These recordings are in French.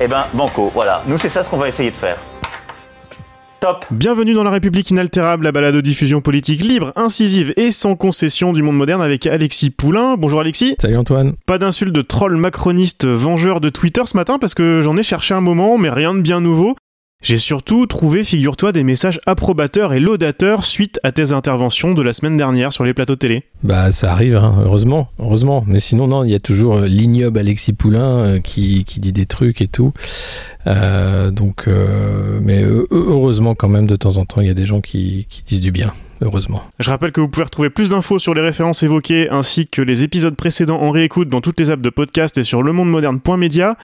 Eh ben, banco, voilà. Nous, c'est ça ce qu'on va essayer de faire. Top Bienvenue dans La République inaltérable, la balade de diffusion politique libre, incisive et sans concession du monde moderne avec Alexis Poulain. Bonjour Alexis. Salut Antoine. Pas d'insulte de troll macroniste vengeur de Twitter ce matin parce que j'en ai cherché un moment, mais rien de bien nouveau. J'ai surtout trouvé, figure-toi, des messages approbateurs et laudateurs suite à tes interventions de la semaine dernière sur les plateaux télé. Bah ça arrive, hein, heureusement, heureusement. Mais sinon non, il y a toujours euh, l'ignoble Alexis Poulain euh, qui, qui, dit des trucs et tout. Euh, donc, euh, mais heureusement quand même de temps en temps, il y a des gens qui, qui disent du bien. Heureusement. Je rappelle que vous pouvez retrouver plus d'infos sur les références évoquées ainsi que les épisodes précédents en réécoute dans toutes les apps de podcast et sur lemondemoderne.media.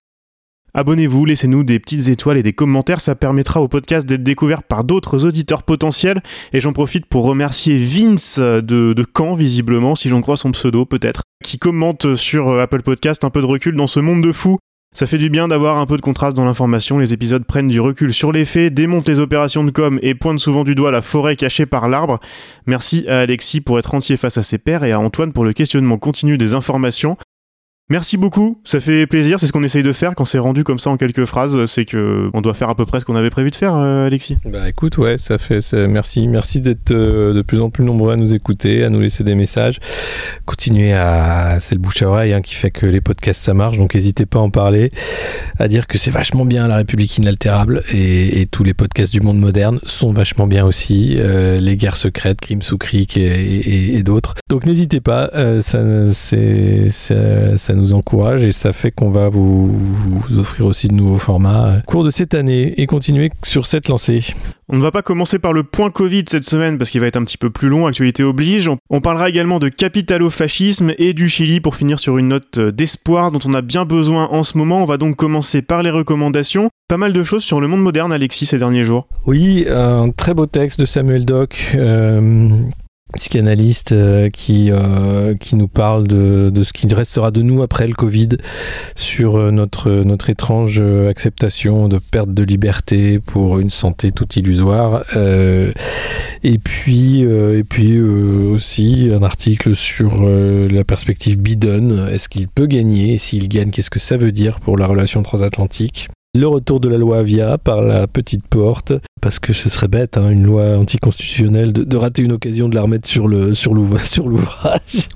Abonnez-vous, laissez-nous des petites étoiles et des commentaires, ça permettra au podcast d'être découvert par d'autres auditeurs potentiels. Et j'en profite pour remercier Vince de, Caen, visiblement, si j'en crois son pseudo peut-être, qui commente sur Apple Podcast un peu de recul dans ce monde de fous. Ça fait du bien d'avoir un peu de contraste dans l'information, les épisodes prennent du recul sur les faits, démontent les opérations de com et pointent souvent du doigt la forêt cachée par l'arbre. Merci à Alexis pour être entier face à ses pairs et à Antoine pour le questionnement continu des informations. Merci beaucoup, ça fait plaisir, c'est ce qu'on essaye de faire quand c'est rendu comme ça en quelques phrases, c'est que on doit faire à peu près ce qu'on avait prévu de faire, euh, Alexis. Bah écoute, ouais, ça fait, merci, merci d'être euh, de plus en plus nombreux à nous écouter, à nous laisser des messages, continuer à, c'est le bouche à oreille hein, qui fait que les podcasts ça marche, donc n'hésitez pas à en parler, à dire que c'est vachement bien la République inaltérable et, tous les podcasts du monde moderne sont vachement bien aussi, euh, les guerres secrètes, Crimes sous Creek et, d'autres. Donc n'hésitez pas, ça, c'est, nous encourage et ça fait qu'on va vous, vous, offrir aussi de nouveaux formats au cours de cette année et continuer sur cette lancée. On ne va pas commencer par le point Covid cette semaine parce qu'il va être un petit peu plus long, actualité oblige. On parlera également de capitalo-fascisme et du Chili pour finir sur une note d'espoir dont on a bien besoin en ce moment. On va donc commencer par les recommandations. Pas mal de choses sur le monde moderne, Alexis, ces derniers jours. Oui, un très beau texte de Samuel Doc. Euh psychanalyste euh, qui, euh, qui nous parle de, de, ce qui restera de nous après le Covid sur euh, notre, notre étrange acceptation de perte de liberté pour une santé tout illusoire. Euh, et puis, euh, et puis aussi un article sur la perspective Biden. Est-ce qu'il peut gagner? Et s'il gagne, qu'est-ce que ça veut dire pour la relation transatlantique? Le retour de la loi Avia par la petite porte, parce que ce serait bête, hein, une loi anticonstitutionnelle, de, de, rater une occasion de la remettre sur le sur l'ouvrage.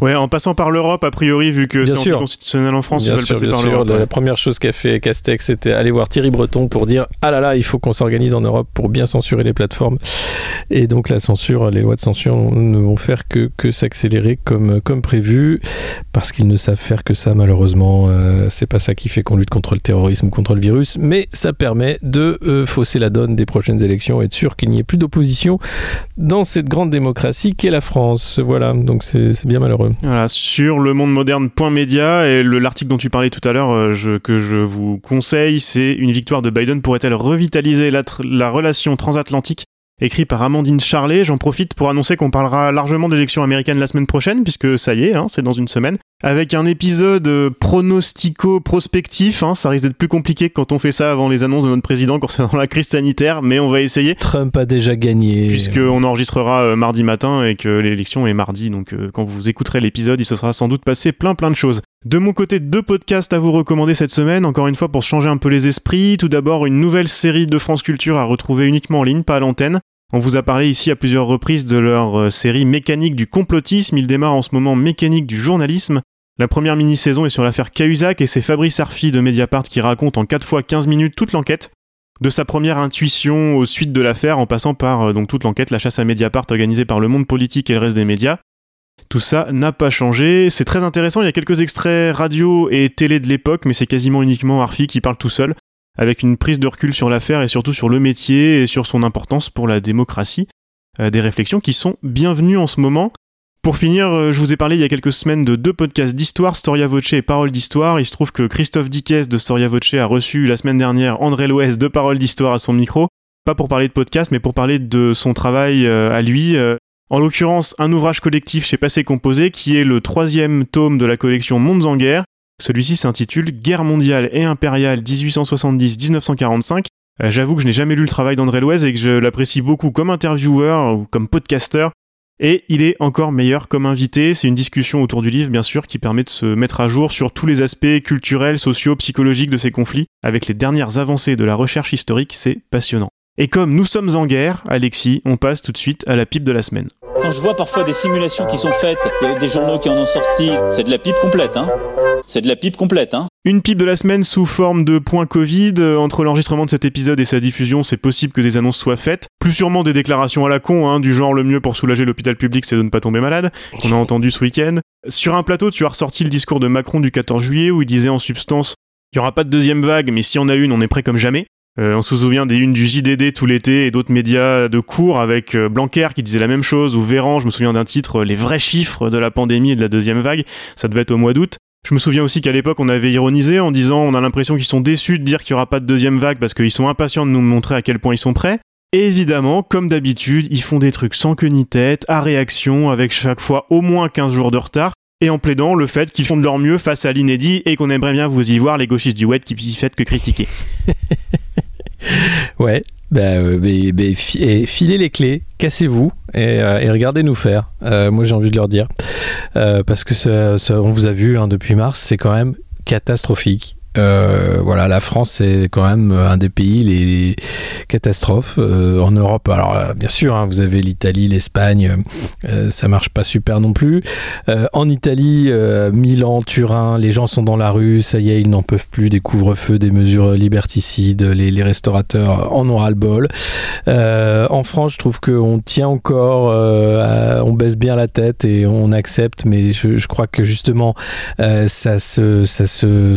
Ouais, en passant par l'Europe, a priori, vu que c'est anticonstitutionnel en France, bien ils veulent sûr, passer par l'Europe. La, ouais. la première chose qu'a fait Castex, c'était aller voir Thierry Breton pour dire ah là là, il faut qu'on s'organise en Europe pour bien censurer les plateformes. Et donc la censure, les lois de censure ne vont faire que que s'accélérer comme comme prévu, parce qu'ils ne savent faire que ça malheureusement. Euh, c'est pas ça qui fait qu'on lutte contre le terrorisme ou contre le virus mais ça permet de euh, fausser la donne des prochaines élections et être sûr qu'il n'y ait plus d'opposition dans cette grande démocratie qu'est la France. Voilà, donc c'est bien malheureux. Voilà, sur le monde moderne.media et l'article dont tu parlais tout à l'heure euh, que je vous conseille, c'est une victoire de Biden pourrait-elle revitaliser la relation transatlantique écrit par Amandine Charlet. J'en profite pour annoncer qu'on parlera largement d'élections américaines la semaine prochaine, puisque ça y est, hein, c'est dans une semaine. Avec un épisode pronostico-prospectif, hein, ça risque d'être plus compliqué que quand on fait ça avant les annonces de notre président concernant la crise sanitaire, mais on va essayer. Trump a déjà gagné. Puisqu'on enregistrera euh, mardi matin et que l'élection est mardi, donc euh, quand vous écouterez l'épisode, il se sera sans doute passé plein plein de choses. De mon côté, deux podcasts à vous recommander cette semaine, encore une fois pour changer un peu les esprits. Tout d'abord, une nouvelle série de France Culture à retrouver uniquement en ligne, pas à l'antenne. On vous a parlé ici à plusieurs reprises de leur euh, série Mécanique du complotisme. Il démarre en ce moment Mécanique du journalisme. La première mini-saison est sur l'affaire Cahuzac et c'est Fabrice Arfi de Mediapart qui raconte en 4 fois 15 minutes toute l'enquête. De sa première intuition aux suites de l'affaire en passant par euh, donc toute l'enquête, la chasse à Mediapart organisée par le monde politique et le reste des médias. Tout ça n'a pas changé. C'est très intéressant. Il y a quelques extraits radio et télé de l'époque, mais c'est quasiment uniquement Arfi qui parle tout seul, avec une prise de recul sur l'affaire et surtout sur le métier et sur son importance pour la démocratie. Euh, des réflexions qui sont bienvenues en ce moment. Pour finir, euh, je vous ai parlé il y a quelques semaines de deux podcasts d'histoire, Storia Voce et Parole d'Histoire. Il se trouve que Christophe Dickès de Storia Voce a reçu la semaine dernière André Loès de Parole d'Histoire à son micro. Pas pour parler de podcast, mais pour parler de son travail euh, à lui. En l'occurrence, un ouvrage collectif chez Passé Composé qui est le troisième tome de la collection Mondes en guerre. Celui-ci s'intitule Guerre mondiale et impériale 1870-1945. Euh, J'avoue que je n'ai jamais lu le travail d'André Loez et que je l'apprécie beaucoup comme intervieweur ou comme podcasteur. Et il est encore meilleur comme invité. C'est une discussion autour du livre, bien sûr, qui permet de se mettre à jour sur tous les aspects culturels, sociaux, psychologiques de ces conflits. Avec les dernières avancées de la recherche historique, c'est passionnant. Et comme nous sommes en guerre, Alexis, on passe tout de suite à la pipe de la semaine. Quand je vois parfois des simulations qui sont faites, des journaux qui en ont sorti, c'est de la pipe complète, hein. C'est de la pipe complète, hein. Une pipe de la semaine sous forme de point Covid. Euh, Entre l'enregistrement de cet épisode et sa diffusion, c'est possible que des annonces soient faites. Plus sûrement des déclarations à la con, hein, du genre le mieux pour soulager l'hôpital public, c'est de ne pas tomber malade, qu'on a entendu ce week-end. Sur un plateau, tu as ressorti le discours de Macron du 14 juillet où il disait en substance il y aura pas de deuxième vague, mais si on a une, on est prêt comme jamais. Euh, on se souvient des unes du JDD tout l'été et d'autres médias de cours avec euh, Blanquer qui disait la même chose ou Véran, je me souviens d'un titre euh, Les vrais chiffres de la pandémie et de la deuxième vague, ça devait être au mois d'août. Je me souviens aussi qu'à l'époque on avait ironisé en disant on a l'impression qu'ils sont déçus de dire qu'il y aura pas de deuxième vague parce qu'ils sont impatients de nous montrer à quel point ils sont prêts. Et évidemment, comme d'habitude, ils font des trucs sans queue ni tête, à réaction, avec chaque fois au moins 15 jours de retard, et en plaidant le fait qu'ils font de leur mieux face à l'inédit et qu'on aimerait bien vous y voir les gauchistes du web qui faites que critiquer. Ouais, bah, euh, filez les clés, cassez-vous et, euh, et regardez nous faire. Euh, moi, j'ai envie de leur dire. Parce que on vous a vu hein, depuis mars, c'est quand même catastrophique. Euh, voilà, la France c'est quand même un des pays les catastrophes euh, en Europe. Alors euh, bien sûr, hein, vous avez l'Italie, l'Espagne, euh, ça marche pas super non plus. En Italie, Milan, Turin, les gens sont dans la rue, ça y est, ils n'en peuvent plus des couvre-feux, des mesures liberticides, les, restaurateurs en ont ras-le-bol. Euh, en France, je trouve qu'on tient encore, on baisse bien la tête et on accepte, mais je, je crois que justement, ça se, ça se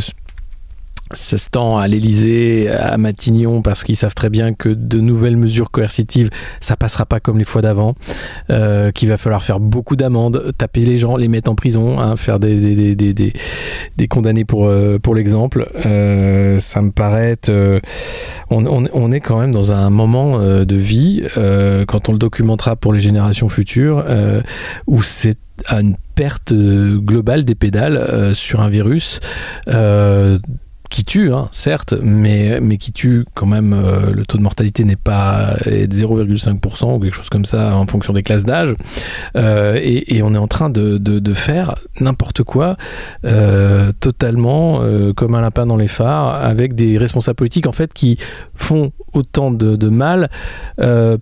ça se tend à l'Elysée, à Matignon, parce qu'ils savent très bien que de nouvelles mesures coercitives, ça passera pas comme les fois d'avant, euh, qu'il va falloir faire beaucoup d'amendes, taper les gens, les mettre en prison, hein, faire des, des, des, des, des- condamnés pour, euh, pour l'exemple. Euh, ça me paraît être, on, on, on est quand même dans un moment de vie, quand on le documentera pour les générations futures, où c'est à une perte globale des pédales sur un virus qui tue, hein, certes, mais, mais qui tue quand même. euh, le taux de mortalité n'est pas de 0,5% ou quelque chose comme ça en fonction des classes d'âge. Euh, et, et on est en train de, de, de faire n'importe quoi, euh, totalement comme un lapin dans les phares, avec des responsables politiques en fait qui font autant de, de mal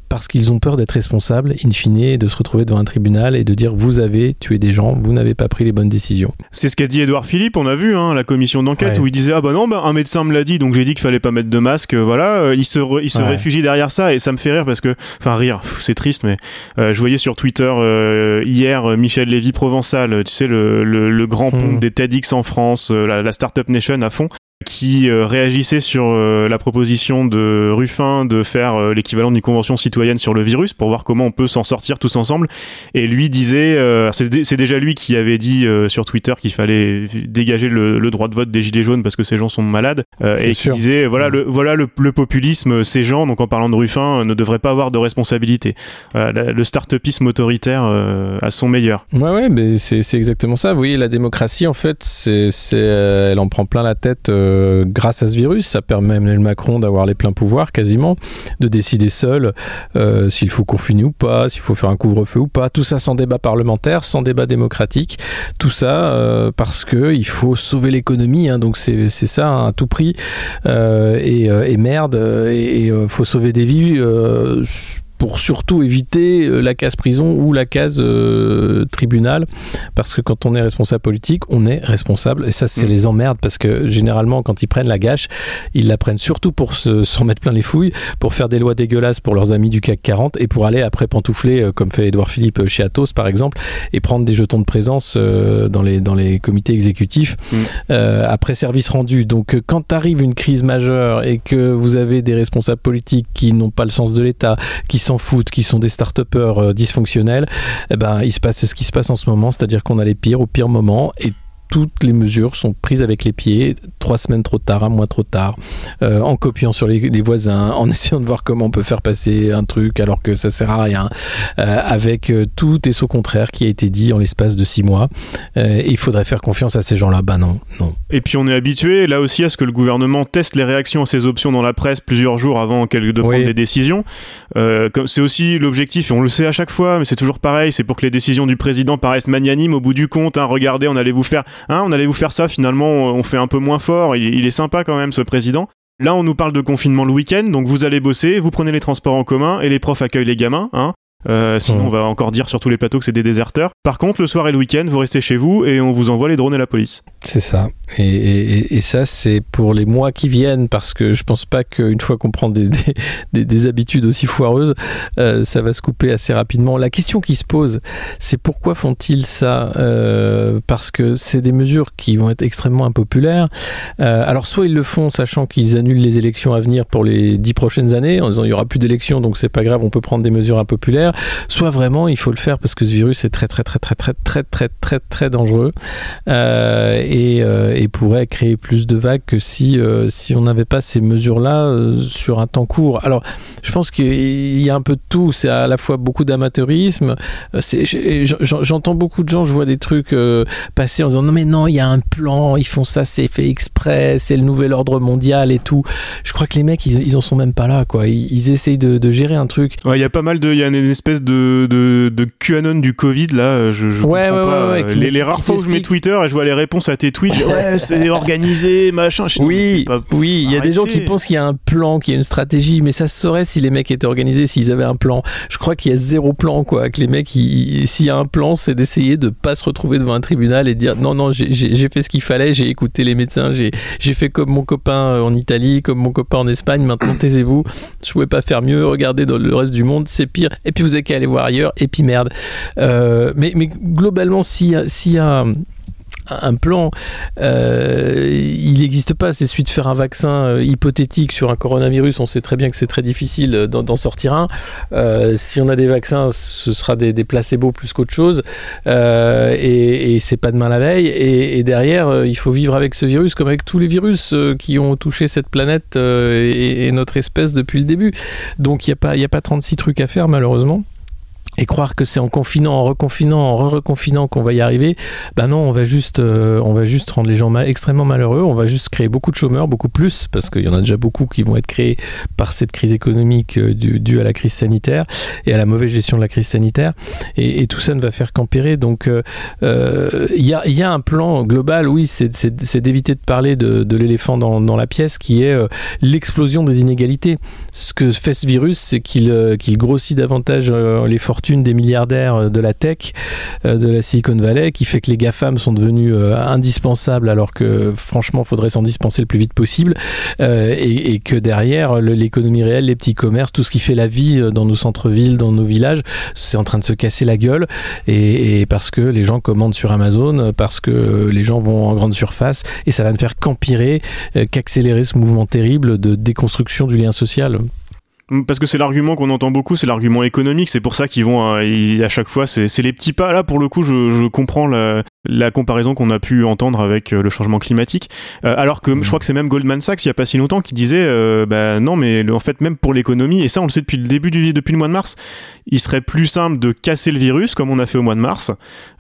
parce qu'ils ont peur d'être responsables, in fine, et de se retrouver devant un tribunal et de dire vous avez tué des gens, vous n'avez pas pris les bonnes décisions. C'est ce qu'a dit Édouard Philippe, on a vu hein, la commission d'enquête Ouais. où il disait ah bah non bah un médecin me l'a dit donc j'ai dit qu'il fallait pas mettre de masque euh, voilà euh, il se re- il se Ouais. réfugie derrière ça et ça me fait rire parce que enfin rire c'est triste mais euh, je voyais sur Twitter euh, hier Michel Lévy Provençal tu sais le, le, le grand pont Hmm. des TEDx en France euh, la, la startup nation à fond qui euh, réagissait sur euh, la proposition de Ruffin de faire euh, l'équivalent d'une convention citoyenne sur le virus pour voir comment on peut s'en sortir tous ensemble. Et lui disait, c'est dé- c'est déjà lui qui avait dit sur Twitter qu'il fallait dégager le, le droit de vote des gilets jaunes parce que ces gens sont malades. Et qui disait, voilà, le, voilà le, le populisme, ces gens, donc en parlant de Ruffin, ne devraient pas avoir de responsabilité. Le start-upisme autoritaire à son meilleur. Ouais, ouais, mais c'est exactement ça. Vous voyez, la démocratie, en fait, c'est, elle en prend plein la tête euh, grâce à ce virus. Ça permet à Emmanuel Macron d'avoir les pleins pouvoirs, quasiment, de décider seul euh, s'il faut confiner ou pas, s'il faut faire un couvre-feu ou pas. Tout ça sans débat parlementaire, sans débat démocratique. Tout ça euh, parce que il faut sauver l'économie. hein. donc c'est, ça hein, à tout prix. Et, et merde, et il faut sauver des vies. Pour surtout éviter euh, la case prison ou la case euh, tribunal parce que quand on est responsable politique on est responsable et ça c'est Mm. les emmerdes parce que généralement quand ils prennent la gâche ils la prennent surtout pour se- s'en mettre plein les fouilles pour faire des lois dégueulasses pour leurs amis du CAC 40 et pour aller après pantoufler euh, comme fait Édouard Philippe euh, chez Atos par exemple et prendre des jetons de présence euh, dans, les, dans les comités exécutifs Mm. euh, après service rendu donc quand arrive une crise majeure et que vous avez des responsables politiques qui n'ont pas le sens de l'État qui s'en foutent, qui sont des start-upers dysfonctionnels, eh ben, il se passe ce qui se passe en ce moment, c'est-à-dire qu'on a les pires au pire moment et toutes les mesures sont prises avec les pieds, trois semaines trop tard, un mois trop tard, euh, en copiant sur les, voisins, en essayant de voir comment on peut faire passer un truc alors que ça sert à rien, euh, avec euh, tout et ce contraire qui a été dit en l'espace de six mois. il faudrait faire confiance à ces gens-là. Ben non, non. Et puis on est habitué là aussi à ce que le gouvernement teste les réactions à ces options dans la presse plusieurs jours avant de prendre des décisions. c'est aussi l'objectif, et on le sait à chaque fois, mais c'est toujours pareil, c'est pour que les décisions du président paraissent magnanimes au bout du compte. Hein, regardez, on allait vous faire Hein, on allait vous faire ça, finalement, on fait un peu moins fort. Il, est sympa quand même, ce président. Là, on nous parle de confinement le week-end, donc vous allez bosser, vous prenez les transports en commun et les profs accueillent les gamins. Hein. Euh, sinon, mmh. on va encore dire sur tous les plateaux que c'est des déserteurs. Par contre, le soir et le week-end, vous restez chez vous et on vous envoie les drones et la police. C'est ça. Et, ça, c'est pour les mois qui viennent, parce que je pense pas qu'une fois qu'on prend des, des, habitudes aussi foireuses, euh, ça va se couper assez rapidement. La question qui se pose, c'est pourquoi font-ils ça euh, Parce que c'est des mesures qui vont être extrêmement impopulaires. alors, soit ils le font sachant qu'ils annulent les élections à venir pour les dix prochaines années, en disant il y aura plus d'élections, donc c'est pas grave, on peut prendre des mesures impopulaires soit vraiment il faut le faire parce que ce virus est très très très très très très très très très dangereux euh, et, euh, et, pourrait créer plus de vagues que si euh, si on n'avait pas ces mesures là sur un temps court. Alors je pense qu'il y a un peu de tout. C'est à la fois beaucoup d'amateurisme. J'entends beaucoup de gens, je vois des trucs passer en disant non mais non il y a un plan, ils font ça, c'est fait exprès, c'est le nouvel ordre mondial et tout. Je crois que les mecs ils, en sont même pas là quoi. Ils, essayent de, gérer un truc. Il y a pas mal de, y a une espèce de, de, de QAnon du Covid là. Je, je ouais, ouais, pas. Ouais, les, les rares fois où je mets Twitter et je vois les réponses à tes tweets, ouais, c'est organisé, machin. oui, oui, il y a des gens qui pensent qu'il y a un plan, qu'il y a une stratégie, mais ça se saurait si les mecs étaient organisés, s'ils avaient un plan. Je crois qu'il y a zéro plan, quoi. Que les mecs, s'il y a un plan, c'est d'essayer de pas se retrouver devant un tribunal et de dire non, non, j'ai fait ce qu'il fallait, j'ai écouté les médecins, j'ai fait comme mon copain en Italie, comme mon copain en Espagne. Maintenant, taisez-vous. Je pouvais pas faire mieux. Regardez dans le reste du monde, c'est pire. Et puis vous avez qu'à aller voir ailleurs. Et puis merde. Euh, mais, mais globalement, s'il y a un plan, euh, il n'existe pas. C'est celui de faire un vaccin euh, hypothétique sur un coronavirus. On sait très bien que c'est très difficile d'en sortir un. Euh, si on a des vaccins, ce sera des, placebos plus qu'autre chose. et, et c'est pas demain la veille. Et, derrière, il faut vivre avec ce virus comme avec tous les virus qui ont touché cette planète et, notre espèce depuis le début. Donc il n'y a, pas, a pas 36 trucs à faire malheureusement et croire que c'est en confinant, en reconfinant, en re-reconfinant qu'on va y arriver, ben non, on va juste, euh, on va juste rendre les gens extrêmement malheureux, on va juste créer beaucoup de chômeurs, beaucoup plus, parce qu'il y en a déjà beaucoup qui vont être créés par cette crise économique euh, due, à la crise sanitaire et à la mauvaise gestion de la crise sanitaire, et, tout ça ne va faire qu'empirer. Donc euh, il y, a, un plan global, oui, c'est d'éviter de parler de, l'éléphant dans, la pièce, qui est l'explosion des inégalités. Ce que fait ce virus, c'est qu'il qu'il grossit davantage les fortunes une des milliardaires euh, de la tech, euh, de la Silicon Valley, qui fait que les GAFAM sont devenus euh, indispensables alors que franchement, faudrait s'en dispenser le plus vite possible. Et, que derrière, l'économie réelle, les petits commerces, tout ce qui fait la vie dans nos centres-villes, dans nos villages, c'est en train de se casser la gueule. Et, parce que les gens commandent sur Amazon, parce que les gens vont en grande surface, et ça va ne faire qu'empirer, qu'accélérer ce mouvement terrible de déconstruction du lien social. Parce que c'est l'argument qu'on entend beaucoup, c'est l'argument économique. C'est pour ça qu'ils vont euh, à chaque fois, c'est les petits pas. Là, pour le coup, je, je comprends la, la comparaison qu'on a pu entendre avec euh, le changement climatique. Euh, alors que je crois que c'est même Goldman Sachs il y a pas si longtemps qui disait euh, bah non mais en fait même pour l'économie et ça on le sait depuis le début du depuis le mois de mars, il serait plus simple de casser le virus comme on a fait au mois de mars.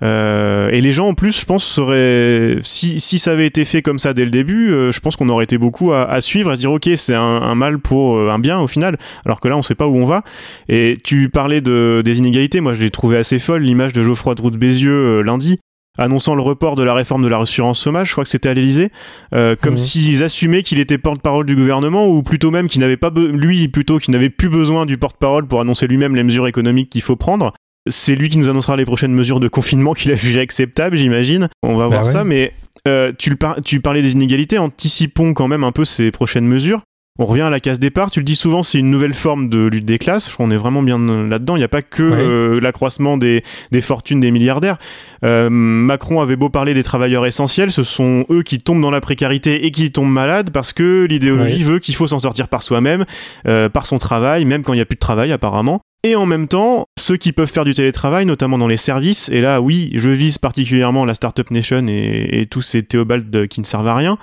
et les gens en plus je pense seraient si, si ça avait été fait comme ça dès le début, je pense qu'on aurait été beaucoup à, à suivre à se dire ok c'est un, un, mal pour un bien au final. Alors que là on sait pas où on va. Et tu parlais de des inégalités, moi je l'ai trouvé assez folle l'image de Geoffroy de Bézieux lundi annonçant le report de la réforme de la l'assurance chômage, je crois que c'était à l'Elysée, euh, comme s'ils assumaient qu'il était porte-parole du gouvernement, ou plutôt même qu'il n'avait pas, lui plutôt, qu'il n'avait plus besoin du porte-parole pour annoncer lui-même les mesures économiques qu'il faut prendre. C'est lui qui nous annoncera les prochaines mesures de confinement qu'il a jugées acceptables, j'imagine. On va bah voir ça, mais euh, tu, tu parlais des inégalités, anticipons quand même un peu ces prochaines mesures. On revient à la case départ, tu le dis souvent, c'est une nouvelle forme de lutte des classes. Je crois qu'on est vraiment bien là-dedans. Il n'y a pas que euh, l'accroissement des, fortunes des milliardaires. Euh, Macron avait beau parler des travailleurs essentiels, ce sont eux qui tombent dans la précarité et qui tombent malades parce que l'idéologie veut qu'il faut s'en sortir par soi-même, euh, par son travail, même quand il n'y a plus de travail apparemment. Et en même temps, ceux qui peuvent faire du télétravail, notamment dans les services, et là, oui, je vise particulièrement la Startup Nation et, et tous ces Théobalds qui ne servent à rien,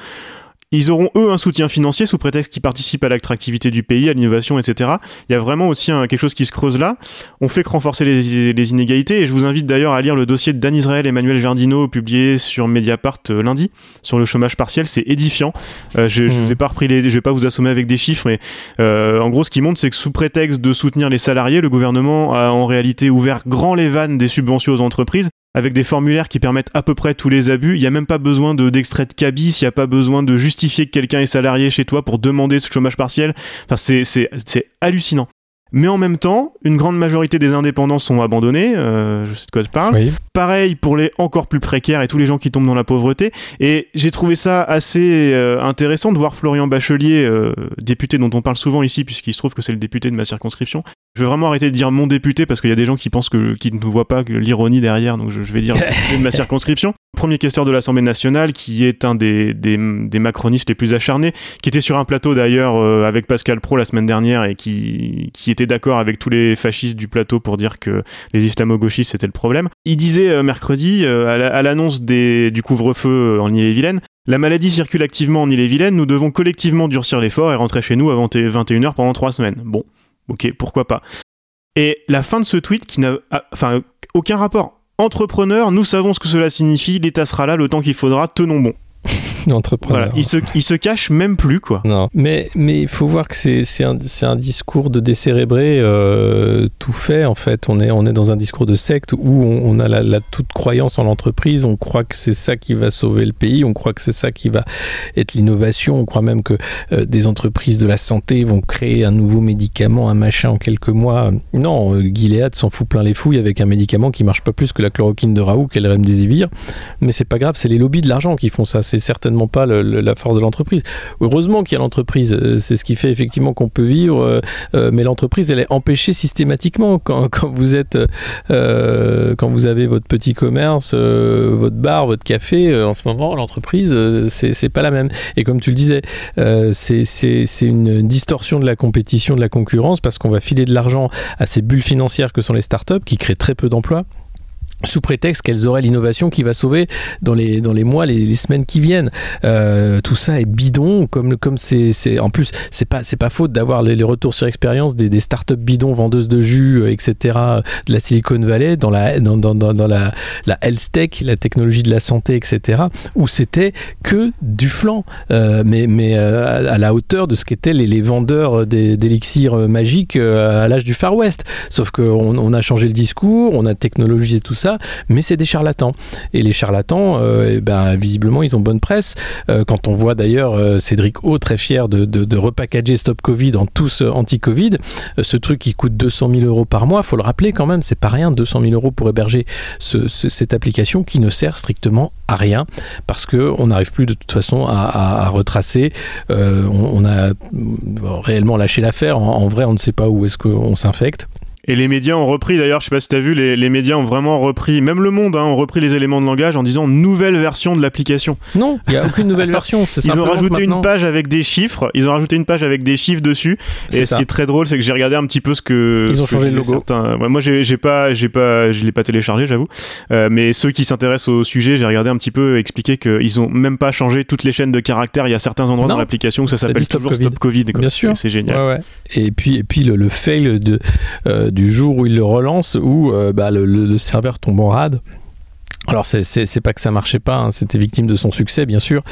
ils auront eux un soutien financier sous prétexte qu'ils participent à l'attractivité du pays, à l'innovation, etc. Il y a vraiment aussi un, quelque chose qui se creuse là. On fait que renforcer les, les inégalités et je vous invite d'ailleurs à lire le dossier de Dan Israël et Emmanuel Jardino publié sur Mediapart euh, lundi sur le chômage partiel. C'est édifiant. Euh, je, je Mhm. vais pas repris les, je vais pas vous assommer avec des chiffres, mais euh, en gros, ce qui montre, c'est que sous prétexte de soutenir les salariés, le gouvernement a en réalité ouvert grand les vannes des subventions aux entreprises avec des formulaires qui permettent à peu près tous les abus. Il n'y a même pas besoin de d'extrait de cabis, il n'y a pas besoin de justifier que quelqu'un est salarié chez toi pour demander ce chômage partiel. Enfin, c'est, c'est, c'est hallucinant. Mais en même temps, une grande majorité des indépendants sont abandonnés, euh, je sais de quoi je parle. Oui. Pareil pour les encore plus précaires et tous les gens qui tombent dans la pauvreté. Et j'ai trouvé ça assez euh, intéressant de voir Florian Bachelier, euh, député dont on parle souvent ici, puisqu'il se trouve que c'est le député de ma circonscription. Je vais vraiment arrêter de dire mon député parce qu'il y a des gens qui pensent que qui ne voient pas l'ironie derrière, donc je, je vais dire député de ma circonscription. Premier questeur de l'Assemblée nationale, qui est un des, des, des macronistes les plus acharnés, qui était sur un plateau d'ailleurs euh, avec Pascal Pro la semaine dernière et qui, qui était d'accord avec tous les fascistes du plateau pour dire que les islamo-gauchistes c'était le problème. Il disait euh, mercredi, euh, à la- à l'annonce du couvre-feu en Ille-et-Vilaine, la maladie circule activement en Ille-et-Vilaine, nous devons collectivement durcir l'effort et rentrer chez nous avant 21h pendant trois semaines. Bon, ok, pourquoi pas. Et la fin de ce tweet qui n'a ah, enfin aucun rapport. Entrepreneur, nous savons ce que cela signifie, l'État sera là le temps qu'il faudra, tenons bon. Entrepreneur. Voilà, il se, il se cache même plus quoi. Non, mais mais il faut voir que c'est un, un discours de décérébré euh, tout fait en fait. On est on est dans un discours de secte où on, on a la, la toute croyance en l'entreprise. On croit que c'est ça qui va sauver le pays. On croit que c'est ça qui va être l'innovation. On croit même que euh, des entreprises de la santé vont créer un nouveau médicament, un machin en quelques mois. Non, euh, Gilead s'en fout plein les fouilles avec un médicament qui marche pas plus que la chloroquine de Raoult qu'elle remdesivir. Mais c'est pas grave, c'est les lobbies de l'argent qui font ça. C'est certainement pas la force de l'entreprise. Heureusement qu'il y a l'entreprise, euh, c'est ce qui fait effectivement qu'on peut vivre, euh, euh, mais l'entreprise, elle est empêchée systématiquement quand, vous êtes, quand vous avez votre petit commerce, votre bar, votre café, en ce moment, l'entreprise, c'est pas la même. Et comme tu le disais, c'est une distorsion de la compétition, de la concurrence, parce qu'on va filer de l'argent à ces bulles financières que sont les startups, qui créent très peu d'emplois sous prétexte qu'elles auraient l'innovation qui va sauver dans les, mois, les, semaines qui viennent. Euh, tout ça est bidon, comme c'est c'est- en plus c'est pas pas faute d'avoir les, retours sur expérience des, startups bidons vendeuses de jus, euh, etc. de la Silicon Valley dans la dans, la health tech, la technologie de la santé, etc. où c'était que du flanc, euh, mais à, la hauteur de ce qu'étaient les, vendeurs d'élixirs magiques à l'âge du Far West. Sauf qu'on on a changé le discours, on a technologisé tout ça, mais c'est des charlatans. Et les charlatans, euh, eh ben, visiblement, ils ont bonne presse. Euh, quand on voit d'ailleurs euh, Cédric O très fier de, repackager Stop Covid en tous anti-Covid, ce truc qui coûte 200 000 euros par mois, faut le rappeler quand même, c'est pas rien, 200 000 euros pour héberger ce- ce- cette application qui ne sert strictement à rien parce que on n'arrive plus de toute façon à, retracer. On, a réellement lâché l'affaire. En vrai, on ne sait pas où est-ce qu'on s'infecte. Et les médias ont repris, d'ailleurs, je sais pas si t'as vu, les, les médias ont vraiment repris, même le monde, hein, ont repris les éléments de langage en disant nouvelle version de l'application. Non, il n'y a aucune nouvelle version. c'est Ils ont rajouté une page avec des chiffres, ils ont rajouté une page avec des chiffres dessus. Et ce qui est très drôle, c'est que j'ai regardé un petit peu ce que. Ils ce ont que changé le logo. certains- ouais, moi, j'ai pas, j'ai pas, je l'ai pas téléchargé, j'avoue. Euh, mais ceux qui s'intéressent au sujet, j'ai regardé un petit peu expliquer qu'ils ont même pas changé toutes les chaînes de caractères. Il y a certains endroits Non. dans l'application où ça Ça s'appelle toujours Covid. Stop Covid. quoi. Bien sûr. C'est génial. Ouais, ouais. Et puis, et puis le, le fail de, euh, du jour où il le relance, où euh, bah, le, serveur tombe en rade. Alors c'est- pas que ça marchait pas, hein, c'était victime de son succès bien sûr.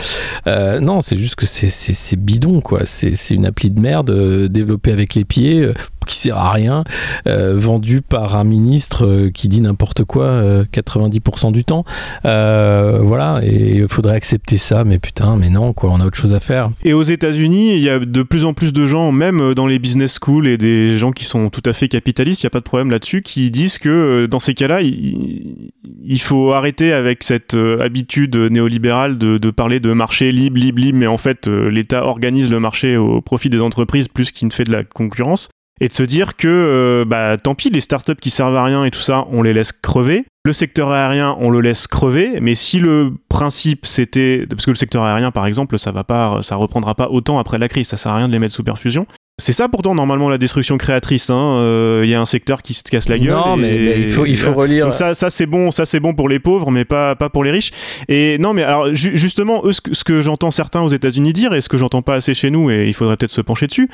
Euh, non, c'est juste que c'est- bidon quoi. C'est une appli de merde euh, développée avec les pieds qui sert à rien, euh, vendue par un ministre euh, qui dit n'importe quoi euh, 90% du temps. Euh, voilà, et il faudrait accepter ça, mais putain, mais non quoi, on a autre chose à faire. Et aux États-Unis, il y a de plus en plus de gens, même dans les business schools et des gens qui sont tout à fait capitalistes, il n'y a pas de problème là-dessus, qui disent que euh, dans ces cas-là, il, faut arrêter avec cette euh, habitude néolibérale de, de parler de marché libre, libre, libre, mais en fait, euh, l'État organise le marché au profit des entreprises plus qu'il ne fait de la concurrence. Et de se dire que, euh, bah, tant pis, les startups qui servent à rien et tout ça, on les laisse crever. Le secteur aérien, on le laisse crever. Mais si le principe c'était, parce que le secteur aérien, par exemple, ça va pas, ça reprendra pas autant après la crise, ça sert à rien de les mettre sous perfusion. C'est ça pourtant normalement la destruction créatrice. Il hein. euh, y a un secteur qui se casse la gueule. Non, mais, mais il faut, il faut relire. Donc ça, ça c'est bon, ça c'est bon pour les pauvres, mais pas pas pour les riches. Et non, mais alors justement, eux, ce que, j'entends certains aux États-Unis dire et ce que j'entends pas assez chez nous, et il faudrait peut-être se pencher dessus,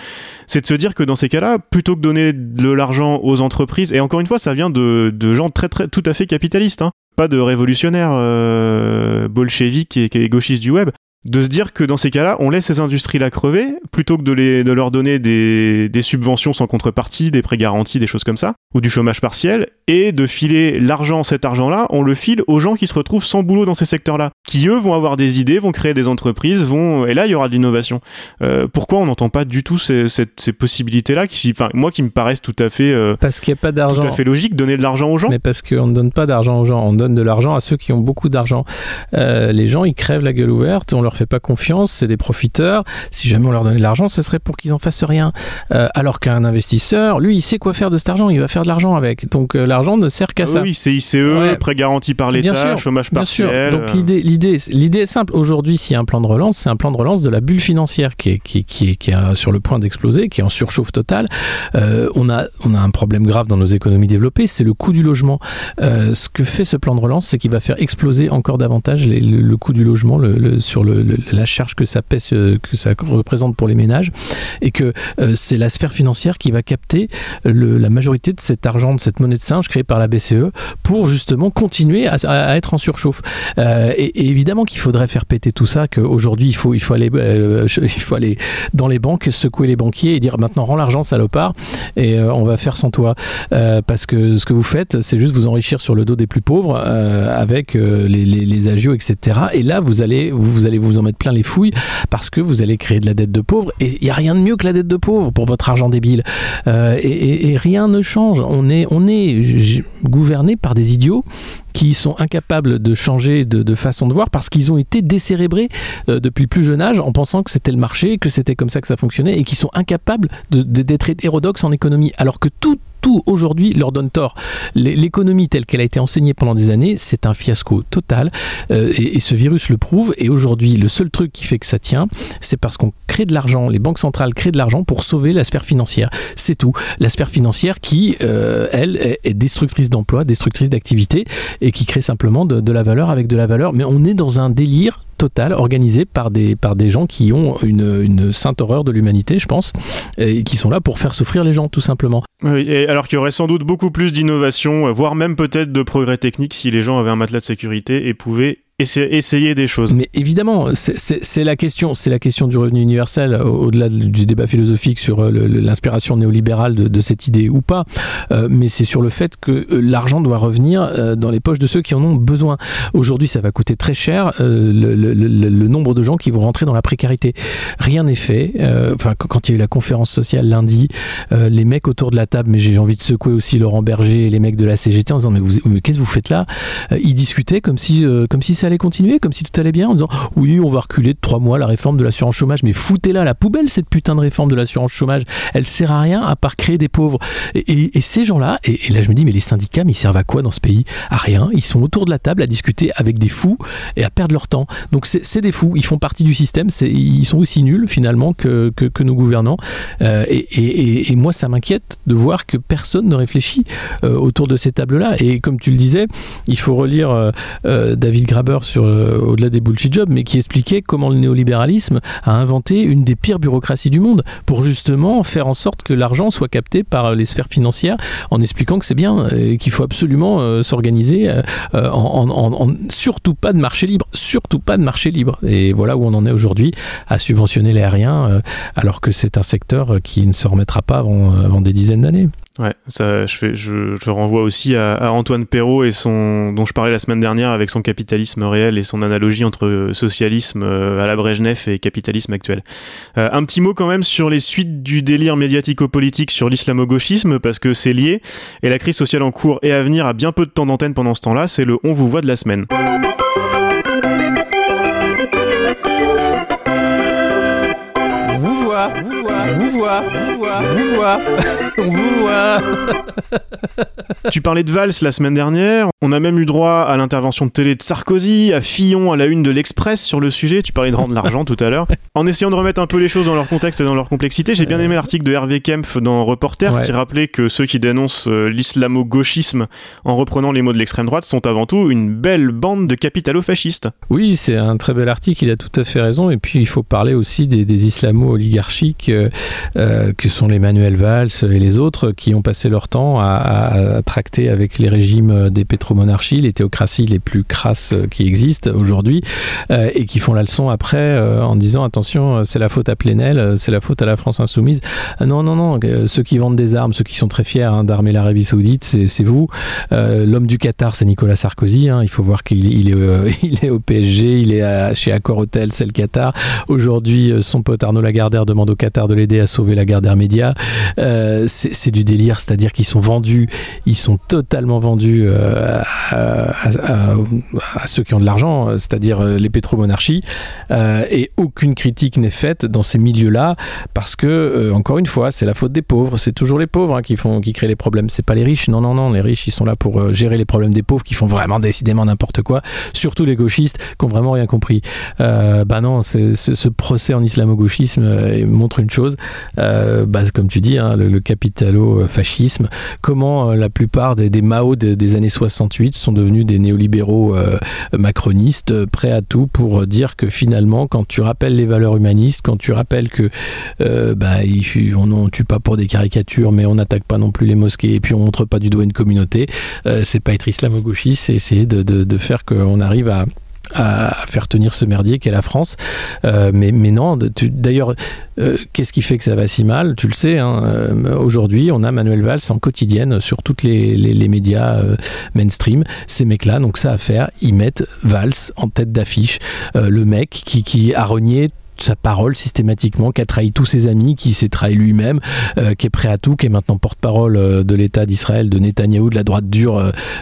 c'est de se dire que dans ces cas-là, plutôt que donner de l'argent aux entreprises, et encore une fois, ça vient de, de gens très très tout à fait capitalistes. Hein, pas de révolutionnaires euh, bolcheviques et, et, gauchistes du web de se dire que dans ces cas-là, on laisse ces industries-là crever plutôt que de, les, de leur donner des, des, subventions sans contrepartie, des prêts garantis, des choses comme ça, ou du chômage partiel, et de filer l'argent, cet argent-là, on le file aux gens qui se retrouvent sans boulot dans ces secteurs-là, qui eux vont avoir des idées, vont créer des entreprises, vont et là il y aura de l'innovation. Euh, pourquoi on n'entend pas du tout ces, ces, ces possibilités-là, qui, enfin moi qui me paraissent tout à fait euh, parce qu'il n'y a pas d'argent, tout à fait logique, donner de l'argent aux gens. Mais parce qu'on ne donne pas d'argent aux gens, on donne de l'argent à ceux qui ont beaucoup d'argent. Euh, les gens ils crèvent la gueule ouverte, on leur fait pas confiance, c'est des profiteurs. Si jamais on leur donnait de l'argent, ce serait pour qu'ils en fassent rien. Euh, alors qu'un investisseur, lui, il sait quoi faire de cet argent, il va faire de l'argent avec. Donc euh, l'argent ne sert qu'à Ah ça. Oui, c'est ICE, prêt garanti par Bien l'État, chômage Bien sûr. partiel. Donc euh, l'idée, l'idée, l'idée est simple. Aujourd'hui, s'il y a un plan de relance, c'est un plan de relance de la bulle financière qui est, qui, est- qui est, qui est sur le point d'exploser, qui est en surchauffe totale. Euh, on a, on a un problème grave dans nos économies développées, c'est le coût du logement. Ce que fait ce plan de relance, c'est qu'il va faire exploser encore davantage les- le, le coût du logement le, le- sur le, la charge que ça pèse, euh, que ça représente pour les ménages, et que euh, c'est la sphère financière qui va capter la majorité de cet argent, de cette monnaie de singe créée par la BCE, pour justement continuer à, être en surchauffe. Euh, et, évidemment qu'il faudrait faire péter tout ça, qu'aujourd'hui il faut, il, faut aller, il faut aller dans les banques, secouer les banquiers et dire maintenant rends l'argent salopard et on va faire sans toi. Parce que ce que vous faites, c'est juste vous enrichir sur le dos des plus pauvres avec les, les, agios, etc. Et là, vous allez, vous allez vous en mettre plein les fouilles parce que vous allez créer de la dette de pauvre. Et il n'y a rien de mieux que la dette de pauvre pour votre argent débile. Euh, et, et- rien ne change. On est, on est gouverné par des idiots qui sont incapables de changer de, façon de voir parce qu'ils ont été décérébrés euh, depuis le plus jeune âge en pensant que c'était le marché, que c'était comme ça que ça fonctionnait et qui sont incapables de- de- d'être hétérodoxes en économie. Alors que tout, tout aujourd'hui leur donne tort. L'é- L'économie telle qu'elle a été enseignée pendant des années, c'est un fiasco total euh, et, ce virus le prouve. Et aujourd'hui, le seul truc qui fait que ça tient, c'est parce qu'on crée de l'argent, les banques centrales créent de l'argent pour sauver la sphère financière. C'est tout. La sphère financière qui, euh, elle, est, est destructrice d'emplois, destructrice d'activité et qui crée simplement de, la valeur avec de la valeur. Mais on est dans un délire total organisé par des, par des gens qui ont une, une sainte horreur de l'humanité, je pense, et qui sont là pour faire souffrir les gens, tout simplement. Oui, et alors qu'il y aurait sans doute beaucoup plus d'innovation, euh, voire même peut-être de progrès techniques si les gens avaient un matelas de sécurité et pouvaient essa- essayer des choses. Mais évidemment, c'est- la question, c'est la question du revenu universel, au- au-delà du débat philosophique sur euh, l'inspiration néolibérale de, de cette idée ou pas. Euh, mais c'est sur le fait que euh, l'argent doit revenir euh, dans les poches de ceux qui en ont besoin. Aujourd'hui, ça va coûter très cher euh, le, le- nombre de gens qui vont rentrer dans la précarité. Rien n'est fait. Euh, Enfin, quand- il y a eu la conférence sociale lundi, euh, les mecs autour de la table, mais j'ai envie de secouer aussi Laurent Berger et les mecs de la CGT en disant mais, qu'est-ce que vous faites là? Euh, Ils discutaient comme si, comme si ça allait continuer, comme si tout allait bien, en disant oui, on va reculer de trois mois la réforme de l'assurance chômage, mais foutez-la à la poubelle cette putain de réforme de l'assurance chômage. Elle sert à rien à part créer des pauvres. Et, ces gens-là, et, et là je me dis mais les syndicats, mais ils servent à quoi dans ce pays? À rien. Ils sont autour de la table à discuter avec des fous et à perdre leur temps. Donc c'est c'est des fous. Ils font partie du système. Ils sont aussi nuls finalement que, nos gouvernants. Euh, et, moi, ça m'inquiète de voir que personne ne réfléchit euh, autour de ces tables-là. Et comme tu le disais, il faut relire euh, David Graber sur Au-delà des bullshit jobs, mais qui expliquait comment le néolibéralisme a inventé une des pires bureaucraties du monde pour justement faire en sorte que l'argent soit capté par les sphères financières en expliquant que c'est bien et qu'il faut absolument s'organiser en- en- surtout pas de marché libre, surtout pas de marché libre. Et voilà où on en est aujourd'hui à subventionner l'aérien euh, alors que c'est un secteur qui ne se remettra pas avant, euh, des dizaines d'années. Ouais, je, renvoie aussi à, Antoine Perrault et dont je parlais la semaine dernière avec son capitalisme réel et son analogie entre socialisme euh, à la Brejnev et capitalisme actuel. Un petit mot quand même sur les suites du délire médiatico-politique sur l'islamo-gauchisme parce que c'est lié et la crise sociale en cours et à venir a bien peu de temps d'antenne pendant ce temps-là. C'est le on vous voit de la semaine. Vous voit, on vous voit, on vous voit, on vous voit. Tu parlais de Valls la semaine dernière. On a même eu droit à l'intervention de télé de Sarkozy, à Fillon à la une de l'Express sur le sujet. Tu parlais de rendre l'argent tout à l'heure. En essayant de remettre un peu les choses dans leur contexte et dans leur complexité, j'ai bien aimé l'article de Hervé Kempf dans Reporter Ouais. qui rappelait que ceux qui dénoncent euh, l'islamo-gauchisme en reprenant les mots de l'extrême droite sont avant tout une belle bande de capitalo-fascistes. Oui, c'est un très bel article, il a tout à fait raison. Et puis il faut parler aussi des, des islamo-oligarchiques euh, euh, que sont les Manuel Valls et les autres qui ont passé leur temps à, tracter avec les régimes des pétromonarchies, les théocraties les plus crasses qui existent aujourd'hui, euh, et qui font la leçon après euh, en disant attention, c'est la faute à Plenel, c'est la faute à la France insoumise. Ah non, non, non, ceux qui vendent des armes, ceux qui sont très fiers hein, d'armer l'Arabie Saoudite, c'est vous. L'homme du Qatar, c'est Nicolas Sarkozy. hein. Il faut voir qu'il il est, au PSG, il est chez Accor Hotel, c'est le Qatar. Aujourd'hui, son pote Arnaud Lagardère demande au Qatar de l'aider à sauver Lagardère Média. Euh, c'est du délire, c'est-à-dire qu'ils sont vendus, ils sont totalement vendus euh, à, ceux qui ont de l'argent, euh, c'est-à-dire euh, les pétromonarchies. Et aucune critique n'est faite dans ces milieux-là parce que, encore une fois, c'est la faute des pauvres. C'est toujours les pauvres hein, qui, font, qui créent les problèmes. C'est pas les riches. Non, non, non. Les riches, ils sont là pour gérer les problèmes des pauvres qui font vraiment décidément n'importe quoi. Surtout les gauchistes qui ont vraiment rien compris. Bah non, ce, procès en islamo-gauchisme montre une chose. Euh, bah, comme tu dis, hein, le, capitalo-fascisme. Comment euh, la plupart des, des Mao de- des années 68 sont devenus des néolibéraux euh, macronistes, prêts à tout pour dire que finalement, quand tu rappelles les valeurs humanistes, quand tu rappelles que bah, on ne tue pas pour des caricatures, mais on n'attaque pas non plus les mosquées, et puis on montre pas du doigt une communauté, c'est pas être islamo-gauchiste, c'est essayer de- de faire qu'on arrive à à faire tenir ce merdier qu'est la France. Euh, mais, mais non, d'ailleurs, euh, qu'est-ce qui fait que ça va si mal? Tu le sais, hein, euh, aujourd'hui, on a Manuel Valls en quotidienne sur tous les, les- médias mainstream. Ces mecs-là, donc ça à faire, ils mettent Valls en tête d'affiche. Le mec qui, qui a renié sa parole systématiquement, qui a trahi tous ses amis, qui s'est trahi lui-même, euh, qui est prêt à tout, qui est maintenant porte-parole euh, de l'État d'Israël, de Netanyahou, de la droite dure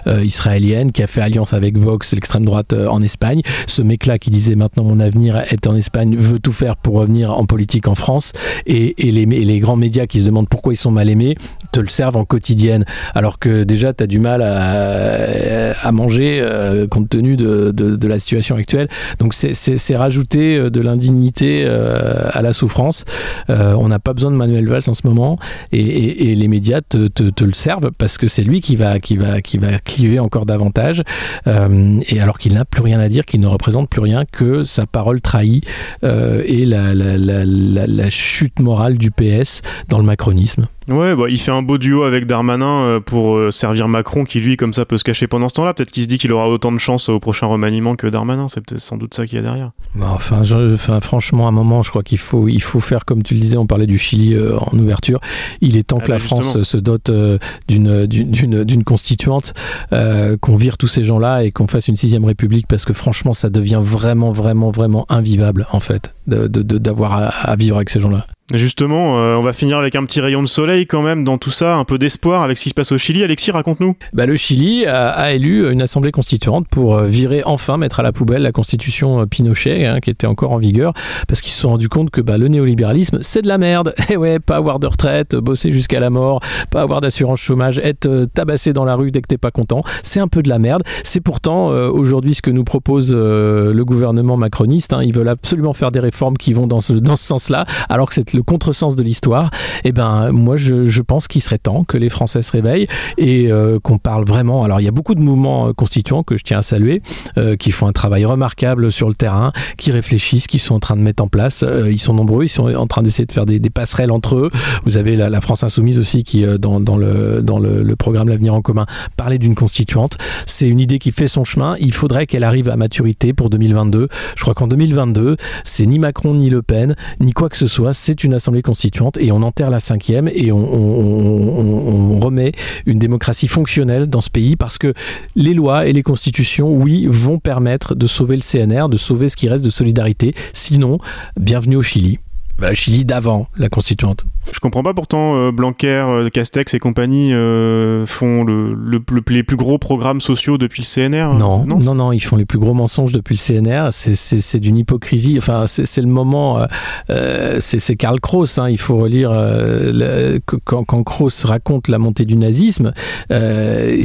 euh, israélienne, qui a fait alliance avec Vox, l'extrême droite en Espagne. Ce mec-là qui disait maintenant mon avenir est en Espagne, veut tout faire pour revenir en politique en France. Et, les, grands médias qui se demandent pourquoi ils sont mal aimés te le servent en quotidienne. Alors que déjà, tu as du mal à, manger compte tenu de, la situation actuelle. Donc c'est- rajouter de l'indignité euh, à la souffrance. Euh, on n'a pas besoin de Manuel Valls en ce moment et, les médias te, te- le servent parce que c'est lui qui va, qui, va, qui va cliver encore davantage. Euh, et alors qu'il n'a plus rien à dire, qu'il ne représente plus rien que sa parole trahie et la chute morale du PS dans le macronisme. Ouais, bah, il fait un beau duo avec Darmanin euh, pour euh, servir Macron qui, lui, comme ça, peut se cacher pendant ce temps-là. Peut-être qu'il se dit qu'il aura autant de chance au prochain remaniement que Darmanin. C'est peut-être sans doute ça qu'il y a derrière. Bah, Enfin, je- enfin, franchement, à un moment, je crois qu'il faut, il faut faire comme tu le disais. On parlait du Chili euh, en ouverture. Il est temps Ah que la bah, France se dote euh, d'une, d'une, d'une, d'une constituante, euh, qu'on vire tous ces gens-là et qu'on fasse une sixième république parce que franchement, ça devient vraiment, vraiment, vraiment invivable en fait, de, de- de- d'avoir à, à vivre avec ces gens-là. Justement, euh, on va finir avec un petit rayon de soleil quand même dans tout ça, un peu d'espoir avec ce qui se passe au Chili. Alexis, raconte-nous. Bah, le Chili a, élu une assemblée constituante pour euh, virer enfin, mettre à la poubelle la constitution euh, Pinochet, hein, qui était encore en vigueur, parce qu'ils se sont rendus compte que bah, le néolibéralisme, c'est de la merde. Et ouais, pas avoir de retraite, bosser jusqu'à la mort, pas avoir d'assurance chômage, être tabassé dans la rue dès que t'es pas content, c'est un peu de la merde. C'est pourtant aujourd'hui ce que nous propose le gouvernement macroniste. hein. Ils veulent absolument faire des réformes qui vont dans ce, dans ce sens-là, alors que c'est le contresens de l'histoire. Et ben, moi, je, pense qu'il serait temps que les Français se réveillent et euh, qu'on parle vraiment. Alors, il y a beaucoup de mouvements euh, constituants que je tiens à saluer, euh, qui font un travail remarquable sur le terrain, qui réfléchissent, qui sont en train de mettre en place. Ils sont nombreux, ils sont en train d'essayer de faire des, passerelles entre eux. Vous avez la, France Insoumise aussi qui, dans, le, dans le programme L'avenir en commun, parlait d'une constituante. C'est une idée qui fait son chemin. Il faudrait qu'elle arrive à maturité pour 2022. Je crois qu'en 2022, c'est ni Macron ni Le Pen, ni quoi que ce soit. C'est une assemblée constituante et on enterre la cinquième et on, remet une démocratie fonctionnelle dans ce pays parce que les lois et les constitutions, oui, vont permettre de sauver le CNR, de sauver ce qui reste de solidarité. Sinon, bienvenue au Chili. Bah, Chili d'avant la constituante. Je comprends pas pourtant euh, Blanquer, euh, Castex et compagnie euh, font le, le- le- les plus gros programmes sociaux depuis le CNR. Non, non, non, ils font les plus gros mensonges depuis le CNR. C'est- d'une hypocrisie. Enfin, c'est le moment. c'est Karl Kraus. hein, il faut relire le- quand, quand Kraus raconte la montée du nazisme.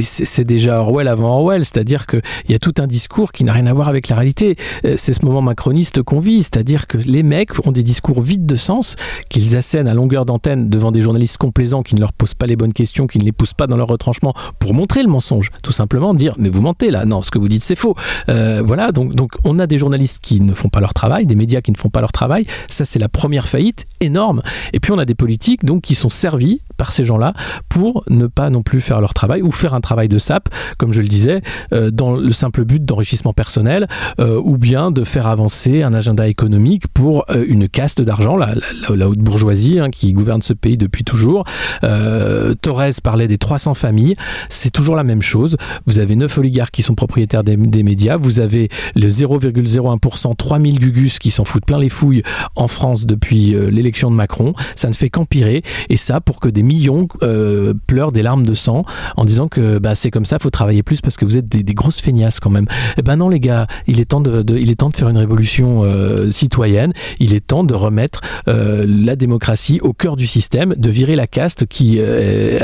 c'est déjà Orwell avant Orwell. C'est-à-dire qu'il y a tout un discours qui n'a rien à voir avec la réalité. C'est ce moment macroniste qu'on vit. C'est-à-dire que les mecs ont des discours vides de sens qu'ils assènent à longueur d'antenne devant des journalistes complaisants qui ne leur posent pas les bonnes questions, qui ne les poussent pas dans leur retranchement pour montrer le mensonge. Tout simplement dire mais vous mentez là, non, ce que vous dites c'est faux. Euh, voilà, donc, donc on a des journalistes qui ne font pas leur travail, des médias qui ne font pas leur travail. Ça c'est la première faillite énorme. Et puis on a des politiques donc qui sont servis par ces gens-là pour ne pas non plus faire leur travail ou faire un travail de sape, comme je le disais, euh, dans le simple but d'enrichissement personnel euh, ou bien de faire avancer un agenda économique pour une caste d'argent, la, haute bourgeoisie hein, qui gouverne ce pays depuis toujours. Euh, Torres parlait des 300 familles, c'est toujours la même chose. Vous avez 9 oligarques qui sont propriétaires des, médias, vous avez le 0,01%, 3000 gugus qui s'en foutent plein les fouilles en France depuis euh, l'élection de Macron. Ça ne fait qu'empirer et ça pour que des millions euh, pleurent des larmes de sang en disant que bah, c'est comme ça, faut travailler plus parce que vous êtes des, grosses feignasses quand même. Eh ben non les gars, il est temps de, il est temps de faire une révolution citoyenne. Il est temps de remettre euh, la démocratie au cœur du système, de virer la caste qui euh,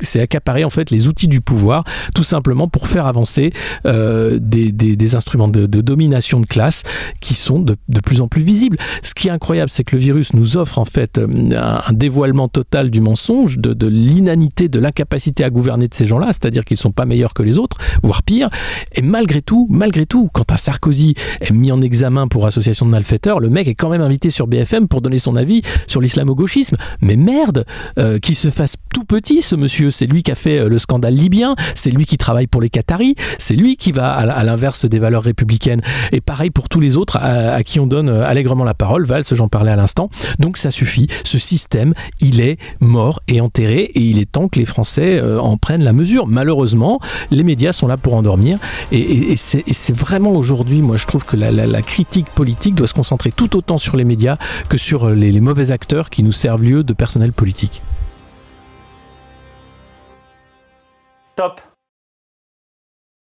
s'est accaparé en fait les outils du pouvoir, tout simplement pour faire avancer euh, des, des- instruments de, domination de classe qui sont de, de plus en plus visibles. Ce qui est incroyable, c'est que le virus nous offre en fait euh, un, dévoilement total du mensonge, de, de l'inanité, de l'incapacité à gouverner de ces gens-là, c'est-à-dire qu'ils sont pas meilleurs que les autres, voire pire. Et malgré tout, malgré tout, quand un Sarkozy est mis en examen pour association de malfaiteurs, le mec est quand même invité sur BFM pour donner son avis sur l'islamo-gauchisme. Mais merde, euh, qu'il se fasse tout petit, ce monsieur. C'est lui qui a fait euh, le scandale libyen, c'est lui qui travaille pour les Qataris, c'est lui qui va à, l'inverse des valeurs républicaines. Et pareil pour tous les autres à, qui on donne euh, allègrement la parole. Valls, j'en parlais à l'instant. Donc ça suffit. Ce système, il est mort et enterré et il est temps que les Français en prennent la mesure. Malheureusement, les médias sont là pour endormir et, c'est vraiment aujourd'hui, moi je trouve que la critique politique doit se concentrer tout autant sur les médias que sur les, les mauvais acteurs qui nous servent lieu de personnel politique. Top